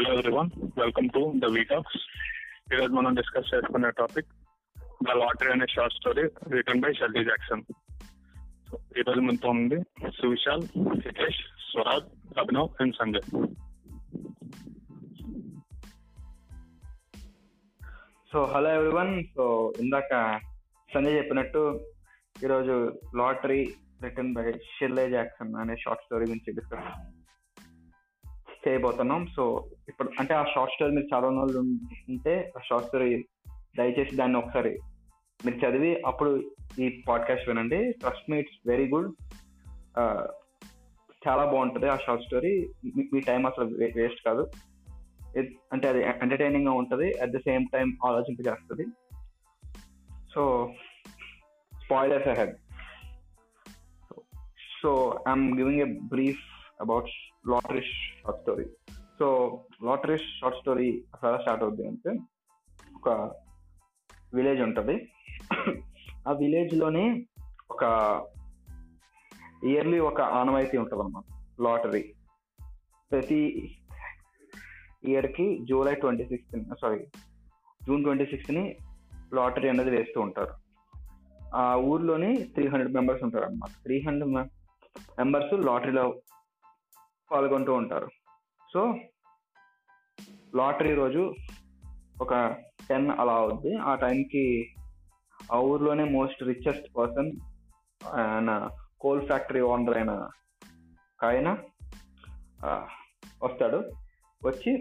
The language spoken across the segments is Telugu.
Hello everyone welcome to the WeTalks ఈరోజు మనం డిస్కస్ చేసుకునే టాపిక్ ద లాటరీ అనే short story written by Shirley Jackson ఈరోజు మనతో ఉంది Suvishal Hitesh Swaraj Abhinav and Sanjay so hello everyone so ఇందాక సంజయ్ చెప్పినట్టు ఈరోజు lottery written by Shirley Jackson అనే షార్ట్ స్టోరీ గురించి డిస్కస్ చేయబోతున్నాం. సో ఇప్పుడు అంటే ఆ షార్ట్ స్టోరీ మీరు చదవని వాళ్ళు ఉంటే ఆ షార్ట్ స్టోరీ దయచేసి దాన్ని ఒకసారి మీరు చదివి అప్పుడు ఈ పాడ్కాస్ట్ వినండి. Trust me it's very good చాలా బాగుంటుంది ఆ షార్ట్ స్టోరీ. మీ టైం అసలు వేస్ట్ కాదు. అంటే అది ఎంటర్టైనింగ్గా ఉంటుంది. At the same time ఆలోచింపజేస్తుంది so spoilers ahead so I'm giving a brief about lottery short story so lottery short story అసలు స్టార్ట్ అవుద్ది అంటే ఒక విలేజ్ ఉంటుంది. ఆ విలేజ్లోనే ఒక ఇయర్లీ ఒక ఆనవాయితీ ఉంటుంది అన్నమాట లాటరీ ప్రతి ఇయర్కి July twenty sixth sorry June twenty సిక్స్త్ని lottery అనేది వేస్తూ ఉంటారు. ఆ ఊర్లోని త్రీ హండ్రెడ్ మెంబర్స్ ఉంటారు అన్నమాట త్రీ హండ్రెడ్ మెంబర్స్ లాటరీలో పాల్గొంటూ ఉంటారు. సో లాటరీ రోజు ఒక టెన్ అలా అవుద్ది. ఆ టైంకి ఆ ఊర్లోనే మోస్ట్ రిచెస్ట్ పర్సన్ ఆయన కోల్ ఫ్యాక్టరీ ఓనర్ అయిన ఆయన వస్తాడు. వచ్చి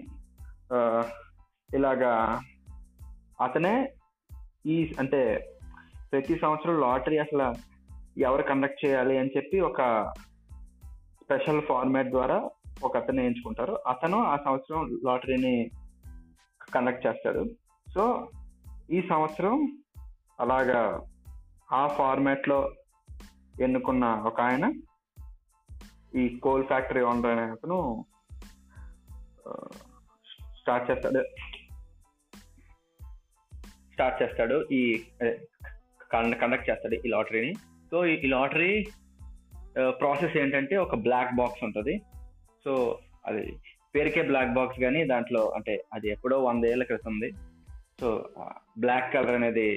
ఇలాగా అతనే ఈ అంటే ప్రతి సంవత్సరం లాటరీ అసలు ఎవరు కండక్ట్ చేయాలి అని చెప్పి ఒక స్పెషల్ ఫార్మాట్ ద్వారా ఒక అతను ఎంచుకుంటారు అతను ఆ సంవత్సరం లాటరీని కండక్ట్ చేస్తాడు. సో ఈ సంవత్సరం అలాగా ఆ ఫార్మాట్లో ఎన్నుకున్న ఒక ఆయన ఈ కోల్ ఫ్యాక్టరీ ఓనర్ అనే అతను స్టార్ట్ చేస్తాడు. స్టార్ట్ చేస్తాడు. ఈ కండక్ట్ చేస్తాడు ఈ లాటరీని. సో ఈ లాటరీ ప్రాసెస్ ఏంటంటే ఒక బ్లాక్ బాక్స్ ఉంటుంది. సో అది పేరుకే బ్లాక్ బాక్స్ కానీ దాంట్లో అంటే అది ఎప్పుడో వంద ఏళ్ళ క్రితం ఉంది సో బ్లాక్ కలర్ అనేది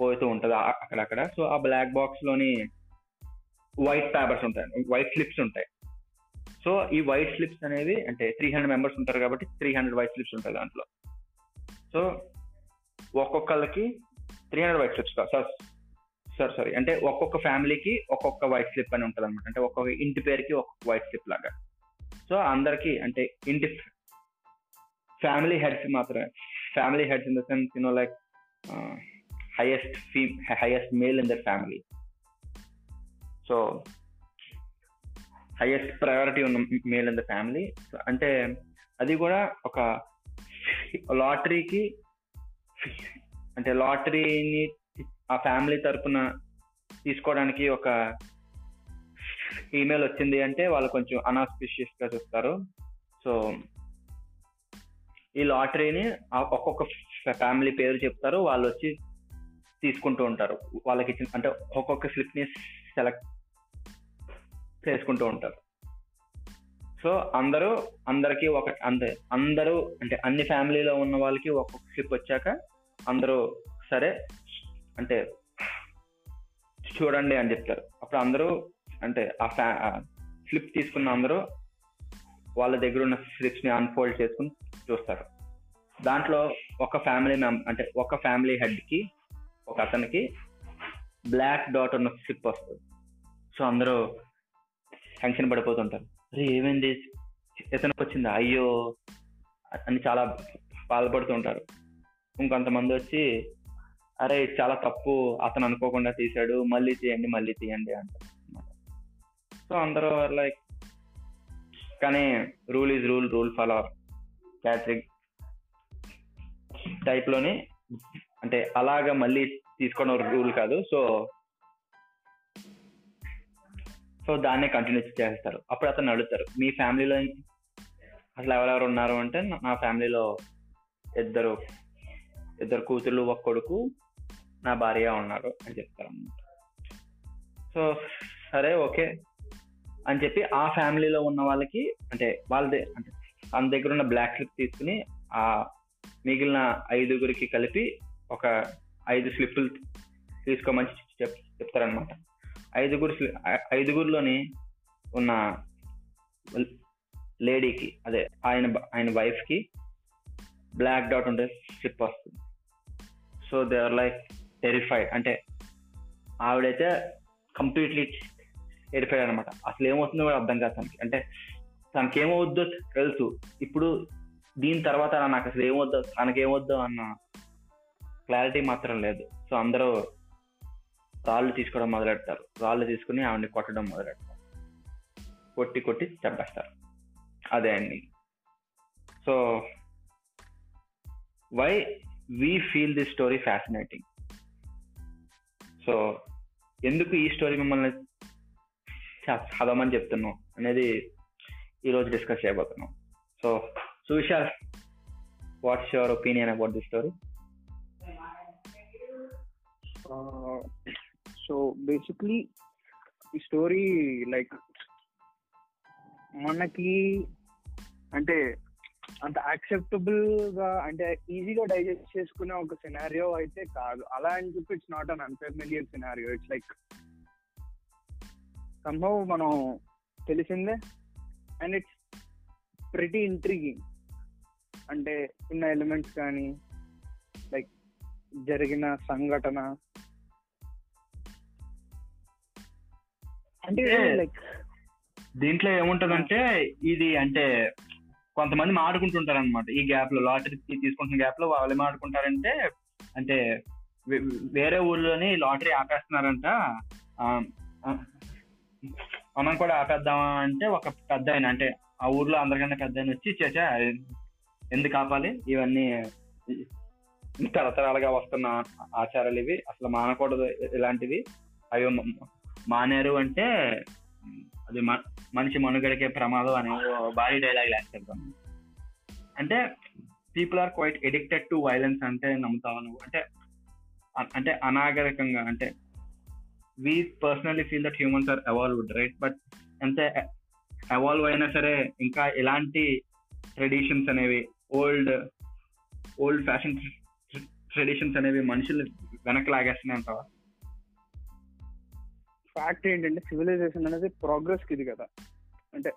పోతూ ఉంటుంది అక్కడక్కడ. సో ఆ బ్లాక్ బాక్స్లోని వైట్ పేపర్స్ ఉంటాయి. వైట్ స్లిప్స్ ఉంటాయి. సో ఈ వైట్ స్లిప్స్ అనేవి అంటే త్రీ హండ్రెడ్ మెంబర్స్ ఉంటారు కాబట్టి త్రీ హండ్రెడ్ వైట్ స్లిప్స్ ఉంటాయి దాంట్లో. సో ఒక్కొక్కళ్ళకి three hundred white slips sir sir sorry అంటే ఒక్కొక్క ఫ్యామిలీకి ఒక్కొక్క వైట్ స్లిప్ అని ఉంటుంది అనమాట అంటే ఒక్కొక్క ఇంటి పేరుకి ఒక్కొక్క వైట్ స్లిప్ లాగా. సో అందరికి అంటే ఇంటి ఫ్యామిలీ హెడ్స్ మాత్రమే. Family heads in the sense you know like highest fem highest male in the family so highest priority ఉన్న మేల్ ఇన్ ద ఫ్యామిలీ అంటే అది కూడా ఒక లాటరీకి అంటే లాటరీని ఆ ఫ్యామిలీ తరపున తీసుకోవడానికి ఒక ఈమెయిల్ వచ్చింది అంటే వాళ్ళు కొంచెం అనాస్పిషియస్గా చూస్తారు. సో ఈ లాటరీని ఆ ఒక్కొక్క ఫ్యామిలీ పేరు చెప్తారు. వాళ్ళు వచ్చి తీసుకుంటూ ఉంటారు. వాళ్ళకి ఇచ్చిన అంటే ఒక్కొక్క స్లిప్ని సెలెక్ట్ చేసుకుంటూ ఉంటారు. సో అందరూ అందరికీ ఒక అంద అందరూ అంటే అన్ని ఫ్యామిలీలో ఉన్న వాళ్ళకి ఒక్కొక్క స్లిప్ వచ్చాక అందరూ సరే అంటే చూడండి అని చెప్తారు. అప్పుడు అందరూ అంటే ఆ ఫ్యా స్లిప్ తీసుకున్న అందరూ వాళ్ళ దగ్గర ఉన్న స్లిప్స్ని అన్ఫోల్డ్ చేసుకుని చూస్తారు. దాంట్లో ఒక ఫ్యామిలీ మెం అంటే ఒక ఫ్యామిలీ హెడ్కి ఒక అతనికి బ్లాక్ డాట్ ఉన్న స్లిప్ వస్తుంది. సో అందరూ టెన్షన్ పడిపోతుంటారు. అరే ఏమైంది? ఇతనికి వచ్చిందా? అయ్యో! అని చాలా బాధపడుతూ ఉంటారు ఇంకొంతమంది వచ్చి అరే చాలా తప్పు. అతను అనుకోకుండా తీశాడు. మళ్ళీ తీయండి మళ్ళీ తీయండి అంటారు. సో అందరూ లైక్ కానీ rule is rule rule follow catering టైప్లోని అంటే అలాగా మళ్ళీ తీసుకోవడం రూల్ కాదు. సో సో దాన్నే కంటిన్యూ చేస్తారు. అప్పుడు అతను అడుగుతారు మీ ఫ్యామిలీలో అసలు ఎవరెవరు ఉన్నారు అంటే నా- నా ఫ్యామిలీలో ఇద్దరు ఇద్దరు కూతుర్లు ఒక కొడుకు నా భార్య ఉన్నారు అని చెప్తారు అన్నమాట సో సరే ఓకే అని చెప్పి ఆ ఫ్యామిలీలో ఉన్న వాళ్ళకి అంటే వాళ్ళదే అంటే తన దగ్గర ఉన్న బ్లాక్ స్లిప్ తీసుకుని ఆ మిగిలిన ఐదుగురికి కలిపి ఒక ఐదు స్లిప్పులు తీసుకోమని చెప్ చెప్తారనమాట ఐదుగురు స్లి- ఐదుగురిలోని ఉన్న లేడీకి అదే ఆయన ఆయన వైఫ్కి బ్లాక్ డాట్ ఉండే స్లిప్ వస్తుంది. So they are like terrified అంటే ఆవిడైతే కంప్లీట్లీ టెరిఫైడ్ అనమాట అసలు ఏమవుతుందో కూడా అర్థం కాదు తనకి. అంటే తనకి ఏమవుద్దో తెలుసు. ఇప్పుడు దీని తర్వాత నాకు అసలు ఏమవుద్దో తనకేమవుద్దో అన్న క్లారిటీ మాత్రం లేదు. సో అందరూ రాళ్ళు తీసుకోవడం మొదలెడతారు. రాళ్ళు తీసుకుని ఆవిడని కొట్టడం మొదలెడతారు. కొట్టి కొట్టి చంపేస్తారు. అదే అండి. So why we feel this story fascinating so ఎందుకు ఈ స్టోరీ మిమ్మల్ని చదవమని చెప్తున్నాం అనేది ఈరోజు డిస్కస్ చేయబోతున్నాం. So Suvishal what's your opinion about the story so basically ఈ స్టోరీ లైక్ మనకి అంటే అంత యాక్సెప్టబుల్గా అంటే ఈజీగా డైజెస్ట్ చేసుకునే ఒక సినారియో అయితే కాదు. అలా అని చెప్పి it's not un unfamiliar scenario it's like Sambhav మనం తెలిసిందే అండ్ ఇట్స్ ప్రిటీ ఇంట్రిగింగ్ అంటే ఉన్న ఎలిమెంట్స్ కానీ లైక్ జరిగిన సంఘటన. అంటే అంటే- లైక్ దీంట్లో ఏముంటదంటే ఇది అంటే కొంతమంది మాడుకుంటుంటారు అనమాట ఈ గ్యాప్లో లాటరీ తీసుకుంటున్న గ్యాప్లో వాళ్ళు ఆడుకుంటారంటే అంటే వేరే ఊర్లోని లాటరీ ఆపేస్తున్నారంట. మనం కూడా ఆపేద్దామా అంటే ఒక పెద్ద ఆయన అంటే ఆ ఊర్లో అందరికన్నా పెద్ద ఆయన వచ్చి చేచా ఎందుకు ఆపాలి? ఇవన్నీ తరతరాలుగా వస్తున్న ఆచారాలు ఇవి. అసలు మానకూడదు ఇలాంటివి. అవి మానేరు అంటే అది మ- మనిషి మనుగడకే ప్రమాదం అనే భారీ డైలాగ్ వేస్తారు అంటే people are quite addicted to violence అంటే నమ్ముతావు నువ్వు? అంటే అంటే అనాగరికంగా అంటే we personally feel that humans are evolved right but ఎంత ఎవాల్వ్ అయినా సరే ఇంకా ఎలాంటి ట్రెడిషన్స్ అనేవి ఓల్డ్ ఓల్డ్ ఫ్యాషన్ ట్రెడిషన్స్ అనేవి మనుషులు వెనక్కి లాగేస్తున్నాయి అంటావా ఫ్యాక్ట్ ఏంటంటే సివిలైజేషన్ అనేది ప్రోగ్రెస్కి ఇది కదా. అంటే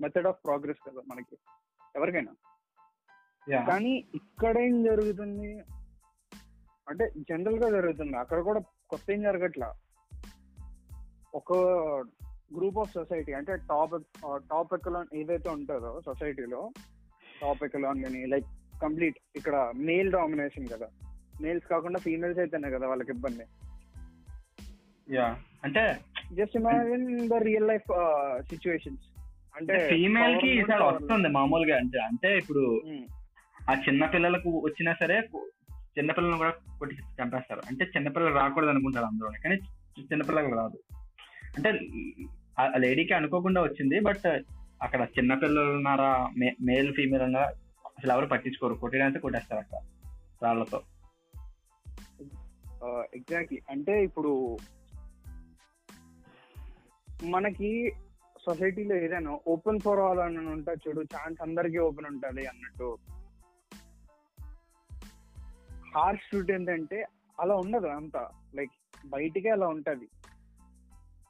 మెథడ్ ఆఫ్ ప్రోగ్రెస్ కదా మనకి. ఎవరికైనా. కానీ ఇక్కడ ఏం జరుగుతుంది? అంటే జనరల్గా జరుగుతుంది. అక్కడ కూడా కొత్త ఏం జరగట్లా? ఒక గ్రూప్ ఆఫ్ సొసైటీ అంటే టాప్ టాప్ ఎకలాన్ ఏదైతే ఉంటుందో సొసైటీలో టాప్ ఎకలాన్ కానీ లైక్ కంప్లీట్ ఇక్కడ మేల్ డామినేషన్ కదా. మేల్స్ కాకుండా ఫీమేల్స్ అయితేనే కదా వాళ్ళకి ఇబ్బంది. యా అంటే just imagine the real life situations అంటే ఫీమేల్కి ఈసారి వస్తుంది మామూలుగా. అంటే అంటే ఇప్పుడు ఉమ్, ఆ చిన్న పిల్లలకు వచ్చినా సరే చిన్న పిల్లలను కూడా కొట్టి చంపేస్తారు. అంటే చిన్న పిల్లలు రాకూడదు అనుకుంటారు అందరూ. కానీ చి- చిన్న పిల్లలకు రాదు. అంటే ఆ లేడీకి అనుకోకుండా వచ్చింది బట్ అక్కడ చిన్న పిల్లలు ఉన్నారా మేల్ ఫీమేల్ ఉన్నారా అసలు ఎవరు పట్టించుకోరు. కొట్టడానికి కొట్టేస్తారు అక్కడ రాళ్ళతో ఎగ్జాక్ట్లీ అంటే ఇప్పుడు మనకి సొసైటీలో ఏదైనా ఓపెన్ ఫర్ ఆల్ అని ఉంటా చూడు ఛాన్స్ అందరికీ ఓపెన్ ఉంటది అన్నట్టు. హార్ష్ ట్రూట్ ఏంటంటే అలా ఉండదు అంతా. లైక్ బయటికే అలా ఉంటది.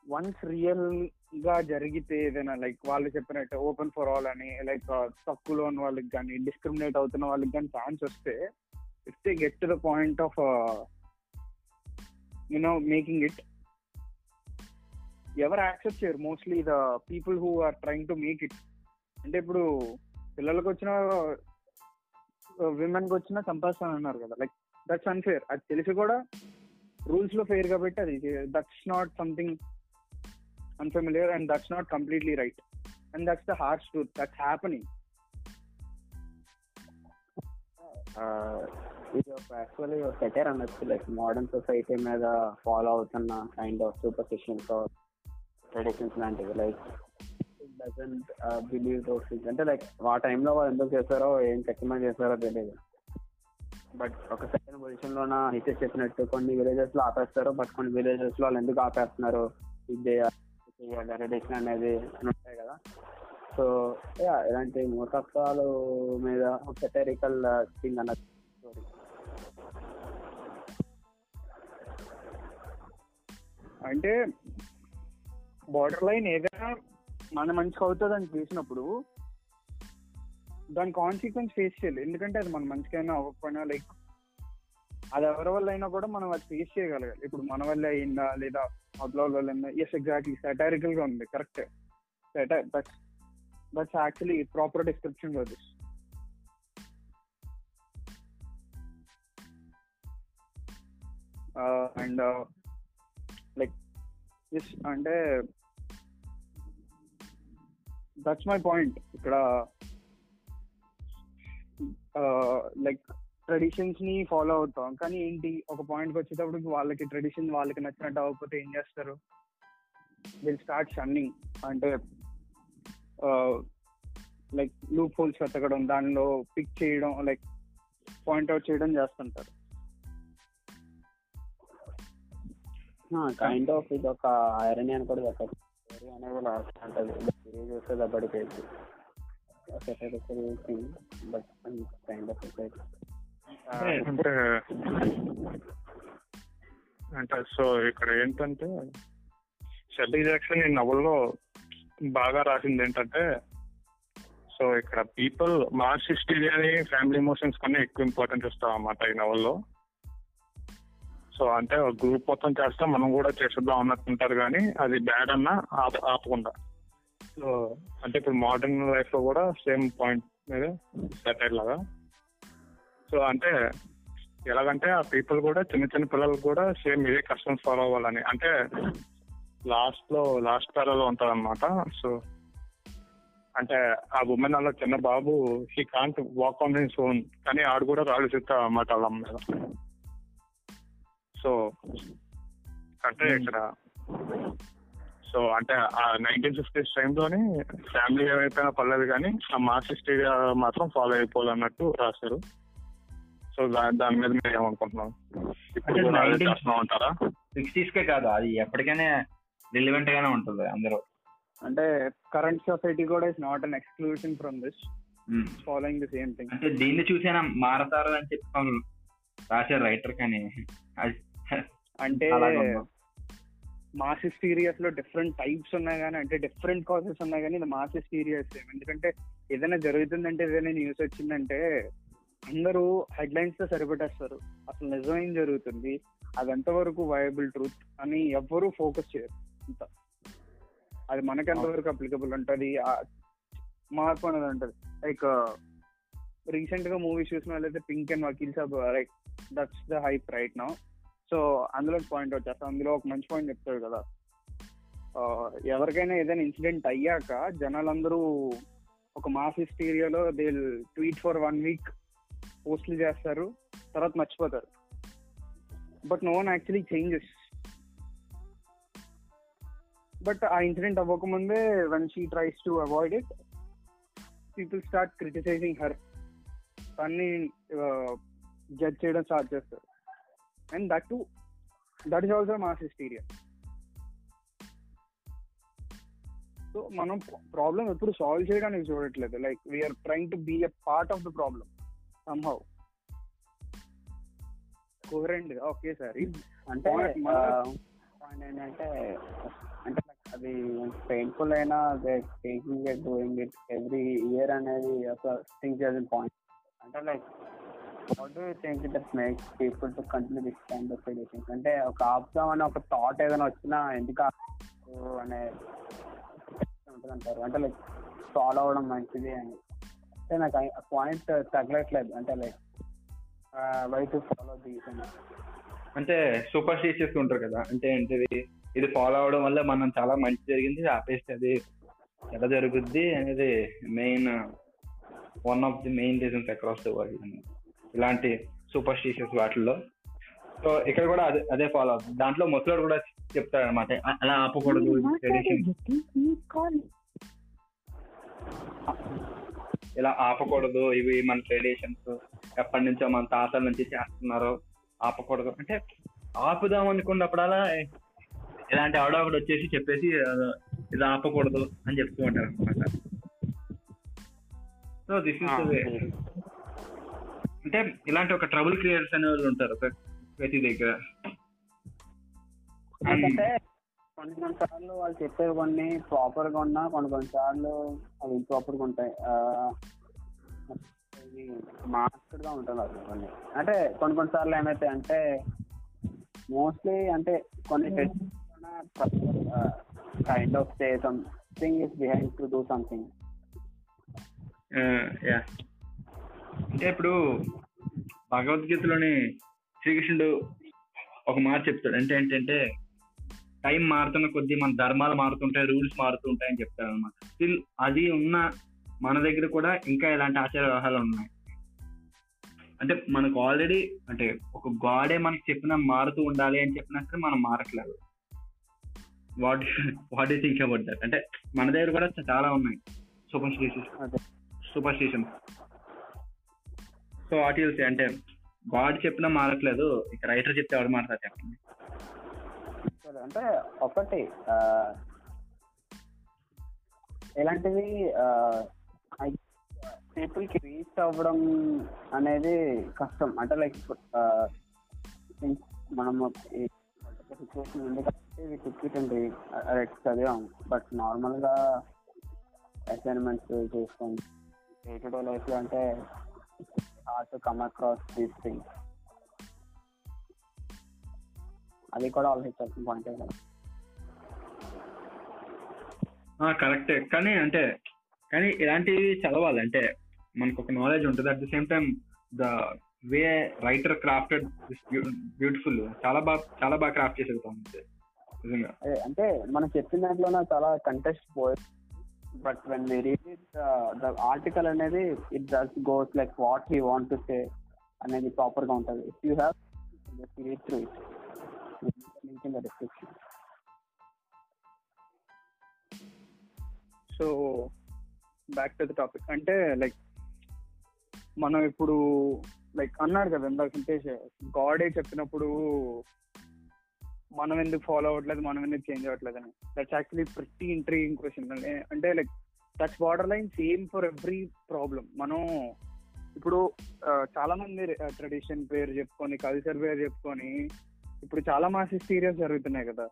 వన్స్ రియల్గా జరిగితే ఏదైనా లైక్ వాళ్ళు చెప్పినట్టు ఓపెన్ ఫర్ ఆల్ అని లైక్ తక్కువలో ఉన్న వాళ్ళకి కానీ డిస్క్రిమినేట్ అవుతున్న వాళ్ళకి కానీ ఛాన్స్ వస్తే if they get to the point of you know making it ఎవరు యాక్సెప్ట్ చేయరు. Mostly the people who are trying to make it అంటే ఇప్పుడు పిల్లలకు వచ్చిన విమెన్కి వచ్చినా చంపేస్తాను అన్నారు కదా. లైక్ దట్స్ అన్ఫేర్ అది తెలిసి కూడా రూల్స్లో ఫెయిర్ కాబట్టి అది that's not something unfamiliar and that's not completely right and that's the harsh truth that's happening ఇది ఒక యాక్చువల్లీ సెటర్ అనొచ్చు లైక్ మోడర్న్ సొసైటీ మీద ఫాలో అవుతున్న కైండ్ ఆఫ్ సూపర్స్టిషన్స్ ట్రెడిషన్స్ లాంటివి like doesn't believe those things అంటే లైక్ ఆ టైంలో వాళ్ళు ఎందుకు చేస్తారో ఏం చెక్కమని చేస్తారో తెలియదు బట్ ఒక సెకండ్ పొజిషన్ లోన హిటెస్ చెప్పినట్టు కొన్ని విలేజెస్లో ఆపేస్తారు. బట్ కొన్ని విలేజెస్లో వాళ్ళు ఎందుకు ఆపేస్తున్నారు? ఇదే ట్రెడిషన్ అనేది అని ఉంటాయి కదా. సో యా ఇలాంటి మూర్ఖత్వాలు మీద సెటరికల్ థింగ్ అన్న స్టోరీ అంటే బార్డర్ లైన్ ఏదైనా మన అవుతుంది అని చూసినప్పుడు దాని కాన్సిక్వెన్స్ ఫేస్ చేయాలి. ఎందుకంటే అది మన మంచికైనా అవ్వకపోయినా లైక్ అది ఎవరి వల్ల అయినా కూడా మనం అది ఫేస్ చేయగలగాలి. ఇప్పుడు మన వల్ల అయిందా లేదా అబ్లాల్ వల్ల అయిందా? ఎస్ ఎగ్జాక్ట్లీ సెటారికల్గా ఉంది. Correct that's that's actually proper description for this and like అంటే దట్స్ మై పాయింట్ ఇక్కడ లైక్ ట్రెడిషన్స్ని ఫాలో అవుతాం. కానీ ఏంటి ఒక పాయింట్ వచ్చేటప్పుడు వాళ్ళకి ట్రెడిషన్ వాళ్ళకి నచ్చినట్టు అవ్వకపోతే ఏం చేస్తారు? విల్ స్టార్ట్ షన్నింగ్ అంటే లైక్ లూప్ హోల్స్ వెతకడం దానిలో పిక్ చేయడం లైక్ పాయింట్ అవుట్ చేయడం చేస్తుంటారు. కైండ్ ఆఫ్ ఇది ఒక ఐరన్ అని కూడా చెప్పచ్చు. స్టోరీ అనేది లాస్ట్ ఉంటుంది సిరీస్ వస్తే దబ్బడిపోయింది బట్ కైండ్ ఆఫ్ అంటే అంటే సో ఇక్కడ ఏంటంటే షెల్లీ జాక్సన్ ఈ నవల్లో బాగా రాసింది ఏంటంటే సో ఇక్కడ పీపుల్ మాస్ హిస్టరీ అని ఫ్యామిలీ ఎమోషన్స్ కన్నా ఎక్కువ ఇంపార్టెన్స్ ఇస్తాం అన్నమాట ఈ నవల్లో. సో అంటే గ్రూప్ మొత్తం చేస్తే మనం కూడా చేసేద్దాం అన్నట్టుంటారు కానీ అది బ్యాడ్ అన్న ఆపకుండా. సో అంటే ఇప్పుడు మోడర్న్ లైఫ్లో కూడా సేమ్ పాయింట్ మీద సెటైర్ లాగా సో అంటే ఎలాగంటే ఆ పీపుల్ కూడా చిన్న చిన్న పిల్లలు కూడా సేమ్ ఇదే కస్టమ్స్ ఫాలో అవ్వాలని. అంటే లాస్ట్లో లాస్ట్ పేరలో ఉంటది అనమాట సో అంటే ఆ ఉమెన్ అలా చిన్న బాబు he can't walk on his own కానీ ఆడు కూడా రాళ్ళు చెప్తా అన్నమాట వాళ్ళ అమ్మ మీద. సో అంటే ఇక్కడ సో అంటే ఆ నైన్టీన్ ఫిఫ్టీస్ టైంలోని ఫ్యామిలీ ఏమైపోయినా పర్లేదు కానీ ఆ మాస్ హిస్టరీ మాత్రం ఫాలో అయిపోవాలన్నట్టు రాశారు. సో దాని మీద మీరు ఏమనుకుంటున్నాం ఇప్పుడు కూడా అదే 19 చేస్తున్నాం అంటారా సిక్స్టీస్ కే కాదు అది ఎప్పటికైనా రిలివెంట్ గానే ఉంటుంది అందరూ. అంటే కరెంట్ సొసైటీ కూడా is not an exclusion from this. Following the same thing అంటే దీన్ని చూసైనా మారతారు అని వాళ్ళు రాశారు రైటర్ కానీ. అది అంటే? మాస్ హిస్టీరియాస్లో డిఫరెంట్ టైప్స్ ఉన్నాయి కానీ అంటే డిఫరెంట్ కాజెస్ ఉన్నాయి కానీ ఇది మాస్ హిస్టీరియాస్ ఎందుకంటే ఏదైనా జరుగుతుందంటే ఏదైనా న్యూస్ వచ్చిందంటే అందరూ హెడ్లైన్స్తో సరిపెట్టేస్తారు. అసలు నిజం ఏం జరుగుతుంది? అది ఎంతవరకు వయబుల్ ట్రూత్ అని ఎవ్వరూ ఫోకస్ చేయరు. అంత. అది మనకి ఎంతవరకు అప్లికబుల్ ఉంటుంది? మార్పు అనేది ఉంటుంది. లైక్ రీసెంట్గా మూవీస్ చూసిన వాళ్ళైతే pink and Vakeel Saab like that's the hype right now so అందులో పాయింట్ అవుట్ అందులో ఒక మంచి పాయింట్ చెప్తాడు కదా. ఎవరికైనా ఏదైనా ఇన్సిడెంట్ అయ్యాక జనాలందరూ ఒక mass హిస్టీరియాలో they tweet for one week పోస్ట్లు చేస్తారు తర్వాత మర్చిపోతారు. But no one actually changes but ఆ ఇన్సిడెంట్ అవ్వకముందే one she tries to avoid it people start criticizing her అన్ని జడ్జ్ చేయడం స్టార్ట్ చేస్తారు. And that to that is also mass hysteria so మనం ప్రాబ్లం ఎప్పుడు సాల్వ్ చేయడానికి చూడట్లేదు. Like we are trying to be a part of the problem somehow coherent okay sir అంటే ఏంటంటే అంటే అది పెయిన్ఫుల్ అయినా taking doing it every year అనేది ఒక థింక్ చేసిన పాయింట్ అంటే like how do think that makes people to continue this kind of edition అంటే ఒక ఆపుదాం అనే ఒక థాట్ ఏదైనా వచ్చినా ఎందుకు అనే ఉంటుంది అంటారు అంటే లైక్ ఫాలో అవ్వడం మంచిది అని. అంటే నాకు ఆ పాయింట్ తగ్గట్లేదు అంటే like why to follow these అని అంటే సూపర్ స్టిషియస్ ఉంటారు కదా. అంటే ఏంటిది? ఇది ఫాలో అవడం వల్ల మనం చాలా మంచి జరిగింది ఆపేస్తే అది ఎలా జరుగుద్ది అనేది main one of the main reasons across the world ఇలాంటి సూపర్ స్టిషియస్ వాటిల్లో. సో ఇక్కడ కూడా అదే అదే ఫాలో అవుతుంది దాంట్లో ముసలోడు కూడా చెప్తాడు అనమాట అలా ఆపకూడదు ట్రెడిషన్ ఇలా ఆపకూడదు ఇవి మన ట్రెడిషన్స్ ఎప్పటి నుంచో మన తాతల నుంచి చేస్తున్నారు ఆపకూడదు. అంటే ఆపుదాం అనుకున్నప్పుడల్లా ఇలాంటి ఆవిడ ఒకటి వచ్చేసి చెప్పేసి "ఆ, ఇది ఆపకూడదు అని చెప్తూ ఉంటారు అనమాట సో దిస్ ఇస్ అంటే ఇలాంటి ఒక ట్రబుల్ క్రియేటర్స్ అనే వాళ్ళు ఉంటారు ప్ర- ప్రతి దగ్గర. ఎందుకంటే కొన్ని కొన్ని సార్లు వాళ్ళు చెప్పేవి కొన్ని ప్రాపర్గా ఉన్నా కొన్ని కొన్ని సార్లు అవి ఇంప్రాపర్గా ఉంటాయి. మార్క్డ్గా ఉంటుంది అసలు కొన్ని. అంటే కొన్ని కొన్ని సార్లు ఏమైతాయి అంటే మోస్ట్లీ అంటే కొన్ని kind of say something is behind to do something yeah అంటే ఇప్పుడు భగవద్గీతలోని శ్రీకృష్ణుడు ఒక మాట చెప్తాడు. అంటే ఏంటంటే టైం మారుతున్న కొద్దీ మన ధర్మాలు మారుతుంటాయి రూల్స్ మారుతుంటాయి అని చెప్తాడు అనమాట స్టిల్ అది ఉన్న మన దగ్గర కూడా ఇంకా ఇలాంటి ఆచార వ్యవహారాలు ఉన్నాయి. అంటే మనకు ఆల్రెడీ అంటే ఒక గాడే మనకి చెప్పిన మారుతూ ఉండాలి అని చెప్పినట్టు మనం మారట్లేదు. What what you think about that? అంటే మన దగ్గర కూడా చాలా ఉన్నాయి. సూపర్ స్టిషన్స్ అదే. Superstition so what use అంటే గాడ్ చెప్పినా మారట్లేదు ఇక రైటర్ చెప్తే ఎవరు మాట్లాడతారు చెప్పండి అంటే ఒకటి ఇలాంటివి పీపుల్కి రీచ్ అవ్వడం అనేది కష్టం. అంటే లైక్ మనం సిచ్యువేషన్ ఉంది కాబట్టి టికెట్ రైట్ చదివాం బట్ నార్మల్గా అసైన్మెంట్స్ చేసుకోండి డే టు డే లైఫ్లో అంటే hard to come across these things అది కూడా ఆలోచించాల్సిన పాయింట్ కదా. కరెక్టే కానీ అంటే కానీ ఇలాంటివి చదవాలి. అంటే మనకు ఒక నాలెడ్జ్ ఉంటుంది at the same time the way writer crafted beautiful చాలా బాగా చాలా బాగా క్రాఫ్ట్ చేసేది నిజంగా. అంటే మనం చెప్పిన దాంట్లోనే చాలా కంటెస్ట్ పోయి but when we read it the article అనేది it just goes like what he want to say అనేది ప్రాపర్గా ఉంటుంది if you have read through it link in the description so back to the topic అంటే లైక్ మనం ఇప్పుడు లైక్ అన్నాడు కదా ఇందాక గాడే చెప్పినప్పుడు మనం ఎందుకు ఫాలో అవ్వట్లేదు మనం ఎందుకు చేంజ్ అవ్వట్లేదు అని. That's actually pretty intriguing question అంటే like that's border line same for every problem మనం ఇప్పుడు చాలా మంది ట్రెడిషన్ పేరు చెప్పుకొని కల్చర్ పేరు చెప్పుకొని ఇప్పుడు చాలా మాసెస్ సీరియల్స్ జరుగుతున్నాయి కదా.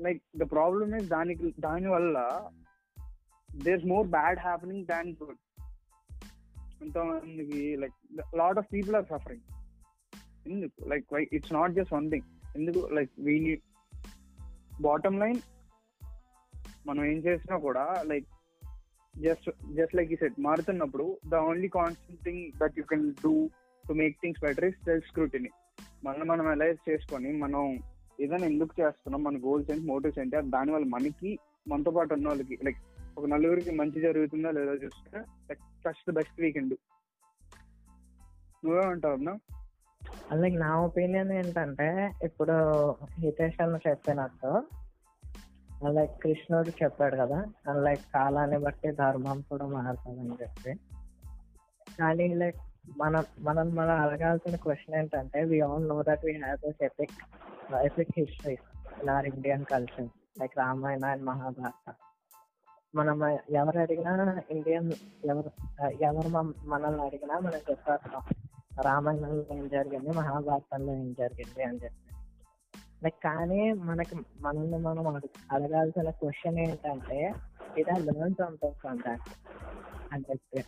లైక్ ద ప్రాబ్లమ్ ఇస్ దానికి దాని వల్ల there more bad happening than good ఎంతోమందికి like lot of people are suffering ఎందుకు? Like why it's not just one thing ఎందుకు లైక్ వీ బాటమ్ లైన్ మనం ఏం చేసినా కూడా లైక్ జస్ట్ జస్ట్ లైక్ ఈ సెట్ మారుతున్నప్పుడు the only constant thing that you can do to make things better is self scrutiny మనం మనం అనలైజ్ చేసుకొని మనం ఏదైనా ఎందుకు చేస్తున్నాం మన గోల్స్ ఏంటి మోటివ్స్ ఏంటి దాని వల్ల మనకి మనతో పాటు ఉన్న వాళ్ళకి లైక్ ఒక నలుగురికి మంచి జరుగుతుందా లేదా చూస్తే లైక్ ఫస్ట్ బెస్ట్ వీకెండ్ నువ్వేమంటావు అన్నా లైక్ నా ఒపీనియన్ ఏంటంటే ఇప్పుడు హితేష్ అన్న చెప్పినట్టు లైక్ కృష్ణుడు చెప్పాడు కదా లైక్ కాలాన్ని బట్టి ధర్మం కూడా మారుతుందని చెప్పి. కానీ లైక్ మనం మనం మనం అడగాల్సిన క్వశ్చన్ ఏంటంటే we all know that we have this epic epic history in our Indian culture like Ramayana and Mahabharata మనం ఎవరు అడిగినా ఇండియన్ ఎవరు ఎవరు మనల్ని అడిగినా మనం చెప్పేస్తాం రామాయణంలో ఏం జరిగింది? మహాభారతంలో ఏం జరిగింది అని చెప్పి. లైక్ కానీ మనకి మనల్ని మనం అడగాల్సిన క్వశ్చన్ ఏంటంటే did I learn something from that అని చెప్పి.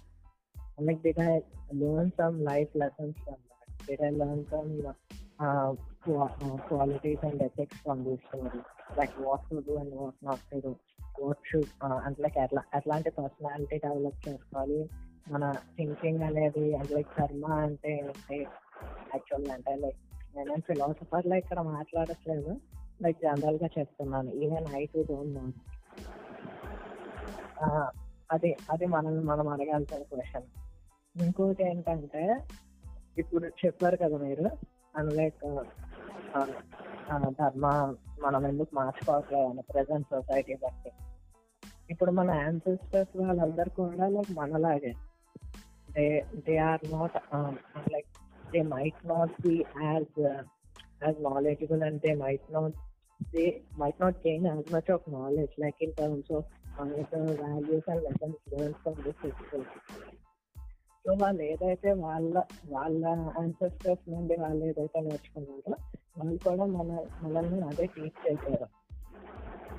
Like did I learn some life lessons from that did I learn some qualities and ethics from this story like what to do and what not to do what should అంటే లైక్ ఎట్లా ఎట్లాంటి పర్సనాలిటీ డెవలప్ చేసుకోవాలి? మన థింకింగ్ అనేది అంటే లైక్ కర్మ అంటే ఏంటి? యాక్చువల్ అంటే లైక్ నేను ఫిలాసఫర్లో ఇక్కడ మాట్లాడట్లేదు. లైక్ జనరల్గా చెప్తున్నాను. Even I too don't know అది అది మనం మనం అడగాల్సిన క్వశ్చన్ ఇంకోటి ఏంటంటే ఇప్పుడు చెప్పారు కదా మీరు అండ్ లైక్ ధర్మ మనం ఎందుకు మార్చుకోవట్లేదు అని ప్రజెంట్ సొసైటీ బట్టి. ఇప్పుడు మన యాన్సెస్టర్స్ వాళ్ళందరూ కూడా లైక్ మనలాగే. They they are not like they might not be as as knowledgeable and they might not they might not gain as much of knowledge, like in terms of uh, the values and lessons learned from this physical. So వాళ్ళు ఏదైతే వాళ్ళ వాళ్ళ ancestors నుండి వాళ్ళు ఏదైతే నేర్చుకున్నారో వాళ్ళు కూడా మన మనల్ని అదే టీచ్ చేశారు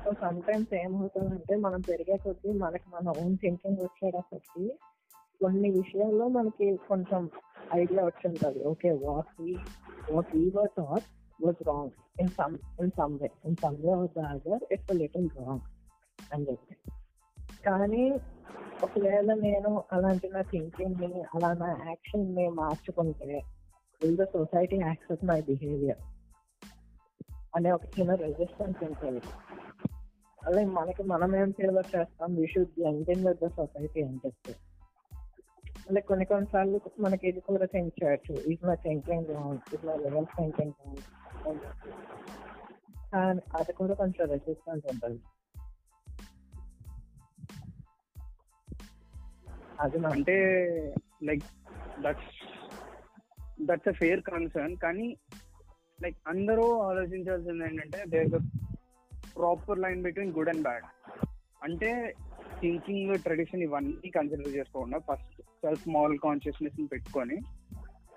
సో సమ్ టైమ్స్ ఏమవుతుందంటే మనం పెరిగే కొద్దీ మనకి మన ఓన్ థింకింగ్ వచ్చేటప్పటికి కొన్ని విషయాల్లో మనకి కొంచెం ఐడియా వచ్చి ఉంటుంది okay what we what we were thought was wrong in some in some way in some way of the other it's little wrong అని చెప్పి. కానీ ఒకవేళ నేను అలాంటి నా థింకింగ్ని అలా నా యాక్షన్ని మార్చుకుంటే will the society accept my behaviour అనే ఒక చిన్న రెసిస్టెన్స్ ఉంటుంది. అలా మనకి మనం ఏం ఫేవర్ చేస్తాం? We should blending with the society అని చెప్పి. అంటే కొన్ని కొన్నిసార్లు మనకి ఇది కూడా థింక్ చేయొచ్చు ఈజ్ మై థింకింగ్ ఇది మా లెవెల్ థింకింగ్ అది కూడా కొంచెం రెసిస్టెన్స్ ఉంటుంది. అది అంటే like that's that's a fair concern కానీ లైక్ అందరూ ఆలోచించాల్సింది ఏంటంటే there proper line between good and bad అంటే థింకింగ్ ట్రెడిషన్ ఇవన్నీ కన్సిడర్ చేసుకోకుండా ఫస్ట్ సెల్ఫ్ మారల్ కాన్షియస్నెస్ని పెట్టుకొని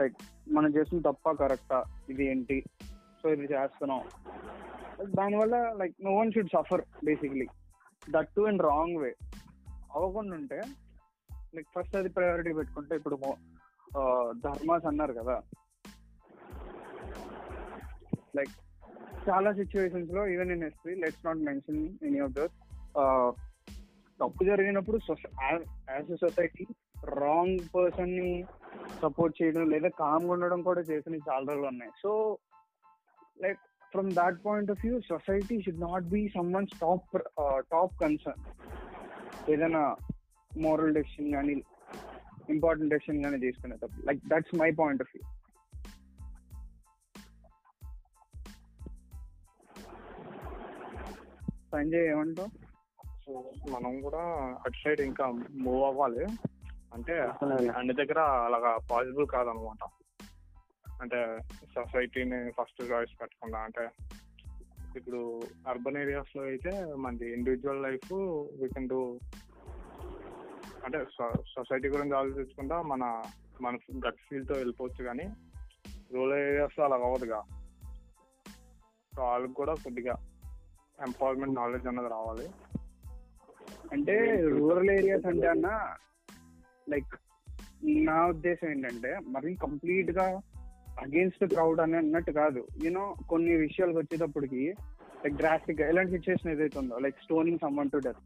లైక్ మనం చేసిన తప్ప కరెక్టా ఇది ఏంటి? సో ఇది చేస్తున్నాం. దానివల్ల like no one should suffer basically that to and wrong way అవ్వకుండా ఉంటే లైక్ ఫస్ట్ అది ప్రయారిటీ పెట్టుకుంటే ఇప్పుడు ధర్మాస్ అన్నారు కదా. లైక్ చాలా సిచ్యువేషన్స్లో even in history let's not mention any of those తప్పు జరిగినప్పుడు యాజ్ ఎ సొసైటీ రాంగ్ పర్సన్ని సపోర్ట్ చేయడం లేదా కామ్గా ఉండడం కూడా చేసిన చాలా రోజులు ఉన్నాయి. So like from that point of view society should not be some one's top top concern ఏదైనా మోరల్ డెసిషన్ కానీ ఇంపార్టెంట్ డెసిషన్ కానీ తీసుకునేటప్పుడు like that's my point of view Sanjay ఏమంటావు? సో మనం కూడా అటు సైడ్ ఇంకా మూవ్ అవ్వాలి. అంటే అన్ని దగ్గర అలాగా పాసిబుల్ కాదనమాట. అంటే సొసైటీని ఫస్ట్ చాయిస్ పెట్టకుండా అంటే ఇప్పుడు అర్బన్ ఏరియాస్లో అయితే మనది individual life we can do అంటే సొసైటీ గురించి ఆలోచించకుండా మన మన గట్ ఫీల్తో వెళ్ళిపోవచ్చు కానీ రూరల్ ఏరియాస్లో అలా అవ్వదుగా. సో వాళ్ళకి కూడా కొద్దిగా ఎంపవర్మెంట్ నాలెడ్జ్ అన్నది రావాలి. అంటే రూరల్ ఏరియాస్ అంటే అన్న లైక్ నా ఉద్దేశం ఏంటంటే మరి కంప్లీట్గా అగేన్స్ట్ క్రౌడ్ అని అన్నట్టు కాదు. యూనో కొన్ని విషయాలకు వచ్చేటప్పటికి లైక్ డ్రాస్టిక్ ఎలాంటి సిచ్యువేషన్ ఏదైతే ఉందో like stoning someone to death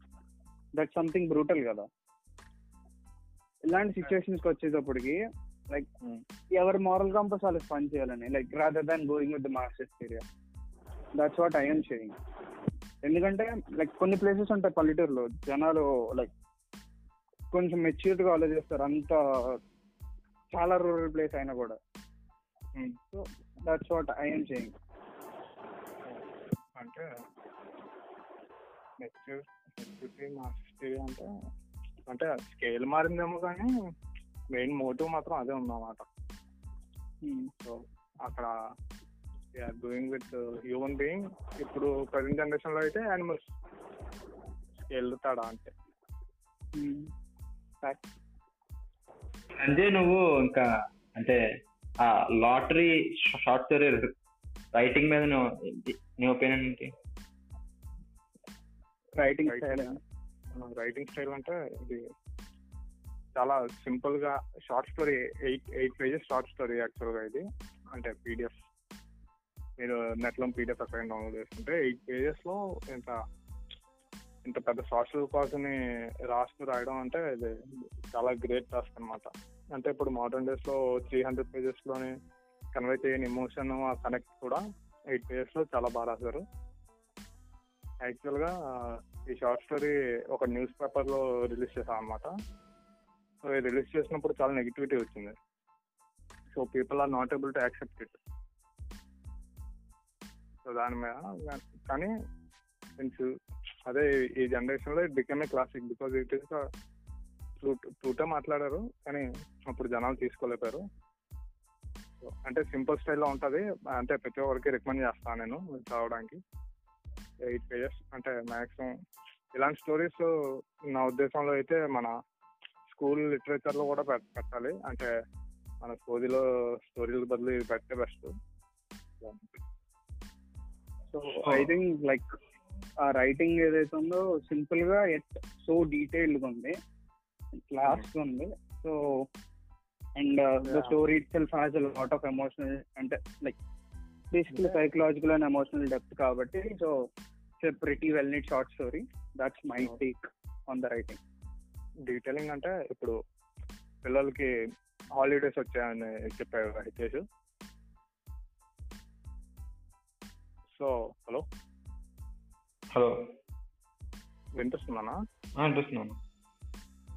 that something brutal కదా. ఇలాంటి సిచ్యువేషన్స్కి వచ్చేటప్పటికి లైక్ ఎవరి మారల్ కంపస్ వాళ్ళకి పని చేయాలని like rather than going with the masters area that's what I'm saying ఎందుకంటే లైక్ కొన్ని ప్లేసెస్ ఉంటాయి పల్లెటూరులో. జనాలు లైక్ కొంచెం మెచ్యూర్డ్గా ఆలోచిస్తారు అంత చాలా రూరల్ ప్లేస్ అయినా కూడా. So that's what I'm saying అంటే మెచ్యూరిటీ మాస్టరీ అంటే అంటే స్కేల్ మారిందేమో కానీ మెయిన్ మోటివ్ మాత్రం అదే ఉందన్నమాట. సో అక్కడ డూయింగ్ విత్ హ్యూమన్ బీయింగ్ ఇప్పుడు ప్రజెంట్ జనరేషన్లో అయితే యానిమల్స్ స్కేల్ తేడా అంటే అంతే నువ్వు ఇంకా అంటే ఆ లాటరీ షార్ట్ స్టోరీ రైటింగ్ మీద నువ్వు నీ ఒపీనియన్ ఏంటి? రైటింగ్ స్టైల్ రైటింగ్ స్టైల్ అంటే ఇది చాలా సింపుల్గా short story eight eight pages short story యాక్చువల్గా ఇది. అంటే పీడిఎఫ్ మీరు నెట్లో పీడిఎఫ్ అక్కడ డౌన్లోడ్ చేసుకుంటే ఎయిట్ పేజెస్లో ఇంత ఇంత పెద్ద సోషల్ కాజ్ని రాస్తూ రాయడం అంటే ఇది చాలా గ్రేట్ టాస్క్ అనమాట అంటే ఇప్పుడు మోడర్న్ డేస్లో త్రీ హండ్రెడ్ పేజెస్లోనే కన్వే చేయని ఎమోషన్ కనెక్ట్ కూడా ఎయిట్ పేజెస్లో చాలా బాగా రాశారు. యాక్చువల్గా ఈ షార్ట్ స్టోరీ ఒక న్యూస్ పేపర్లో రిలీజ్ చేశాం అనమాట సో రిలీజ్ చేసినప్పుడు చాలా నెగిటివిటీ వచ్చింది. So people are not able to accept it so దాని మీద కానీ సిన్స్ అదే ఈ జనరేషన్లో it become a classic because it is today మాట్లాడారు కానీ అప్పుడు జనాలు తీసుకోలేపారు అంటే సింపుల్ స్టైల్లో ఉంటుంది. అంటే ప్రతి ఒక్కరికి రికమెండ్ చేస్తాను నేను చదవడానికి. ఎయిట్ పేజెస్ అంటే మ్యాక్సిమం ఇలాంటి స్టోరీస్ నా ఉద్దేశంలో అయితే మన స్కూల్ లిటరేచర్లో కూడా పెట్టాలి. అంటే మన స్టోరీలో స్టోరీల బదులు ఇది పెడితే best so I think like ఆ రైటింగ్ ఏదైతే ఉందో సింపుల్గా ఎట్ సో డీటెయిల్డ్ ఉంది. క్లాస్ ఉంది so and the. Story itself has lot of emotional అంటే like basically psychological and emotional depth కాబట్టి so it's pretty well neat short story that's my take on the writing detailing అంటే ఇప్పుడు పిల్లలకి హాలిడేస్ వచ్చాయని చెప్పారు కదా సో హలో? హలో. వినిపిస్తున్నానా అనిపిస్తున్నాను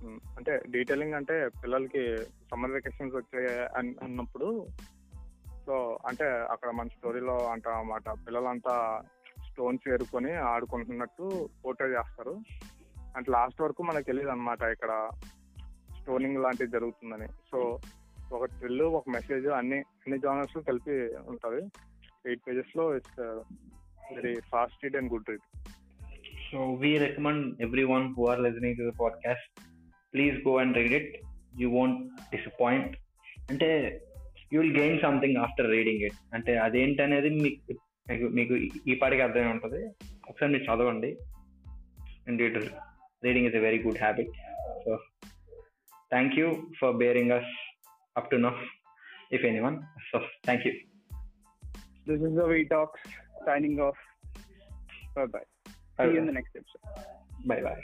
ఉమ్, అంటే డీటెయిలింగ్ అంటే పిల్లలకి సమ్మర్ వెకేషన్స్ వచ్చాయి అన్- అన్నప్పుడు సో అంటే అక్కడ మన స్టోరీలో అంటాం అన్నమాట పిల్లలంతా స్టోన్స్ ఏరుకొని ఆడుకుంటున్నట్టు ఫోటో చేస్తారు. అంటే లాస్ట్ వరకు మనకు తెలియదు అనమాట ఇక్కడ స్టోనింగ్ లాంటిది జరుగుతుందని. సో ఒక థ్రిల్ ఒక మెసేజ్ అన్ని అన్ని జానర్స్ కలిపి ఉంటుంది. Eight పేజెస్లో it's very fast read and good read So we recommend everyone who are listening to the podcast, please go and read it. You won't disappoint. అంటే you will gain something after reading it అంటే అదేంటి అనేది మీకు మీకు మీకు ఈ పాటికి అర్థమై ఉంటుంది. ఒకసారి మీరు చదవండి. And it reading is a very good habit so thank you for bearing us up to know if anyone so thank you This is the Way Talks signing off. Bye bye. See you in the next episode. Bye bye.